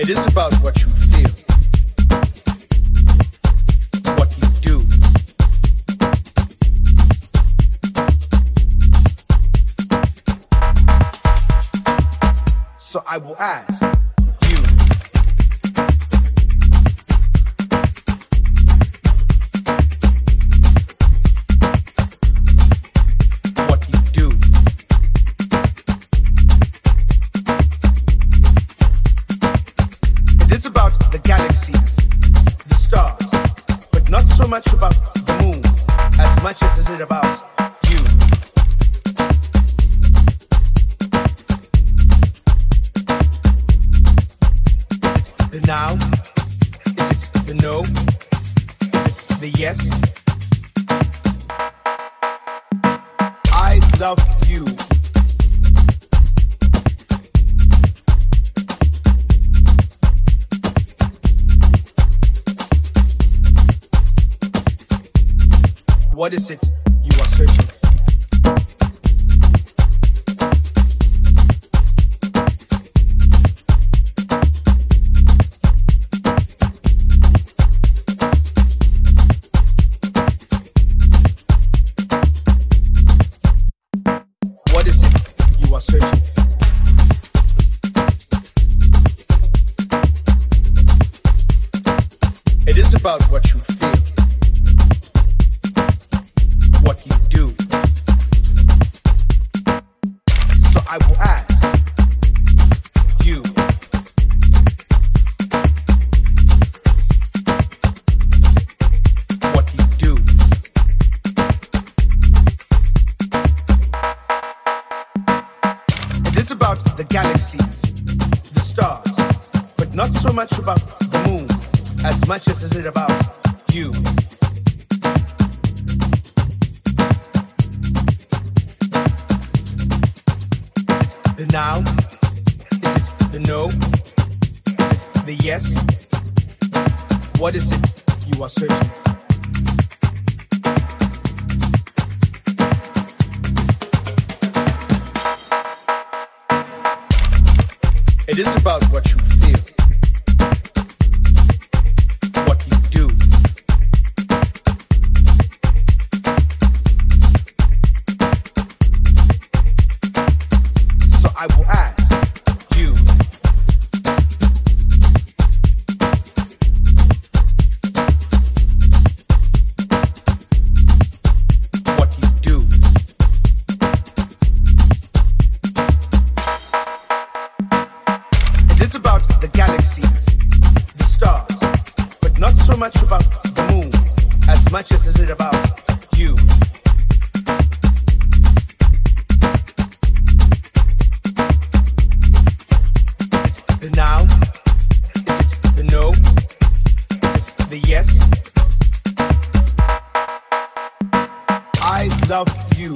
It is about what you feel, what you do. So I will ask. Much about the moon as much as is it about you. Is it the now? Is it the no? Is it the yes? I love you. What is it you are searching for? What is it you are searching? It is about what you feel, the galaxies, the stars, but not so much about the moon as much as is it about you. The now? The no? Is it the yes? What is it you are searching for? Love you.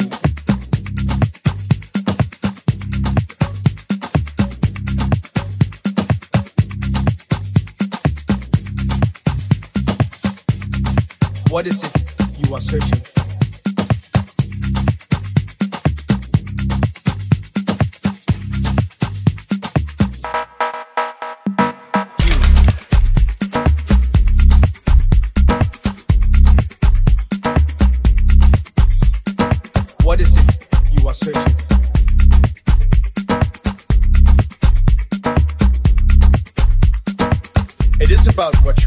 What is it you are searching for? about what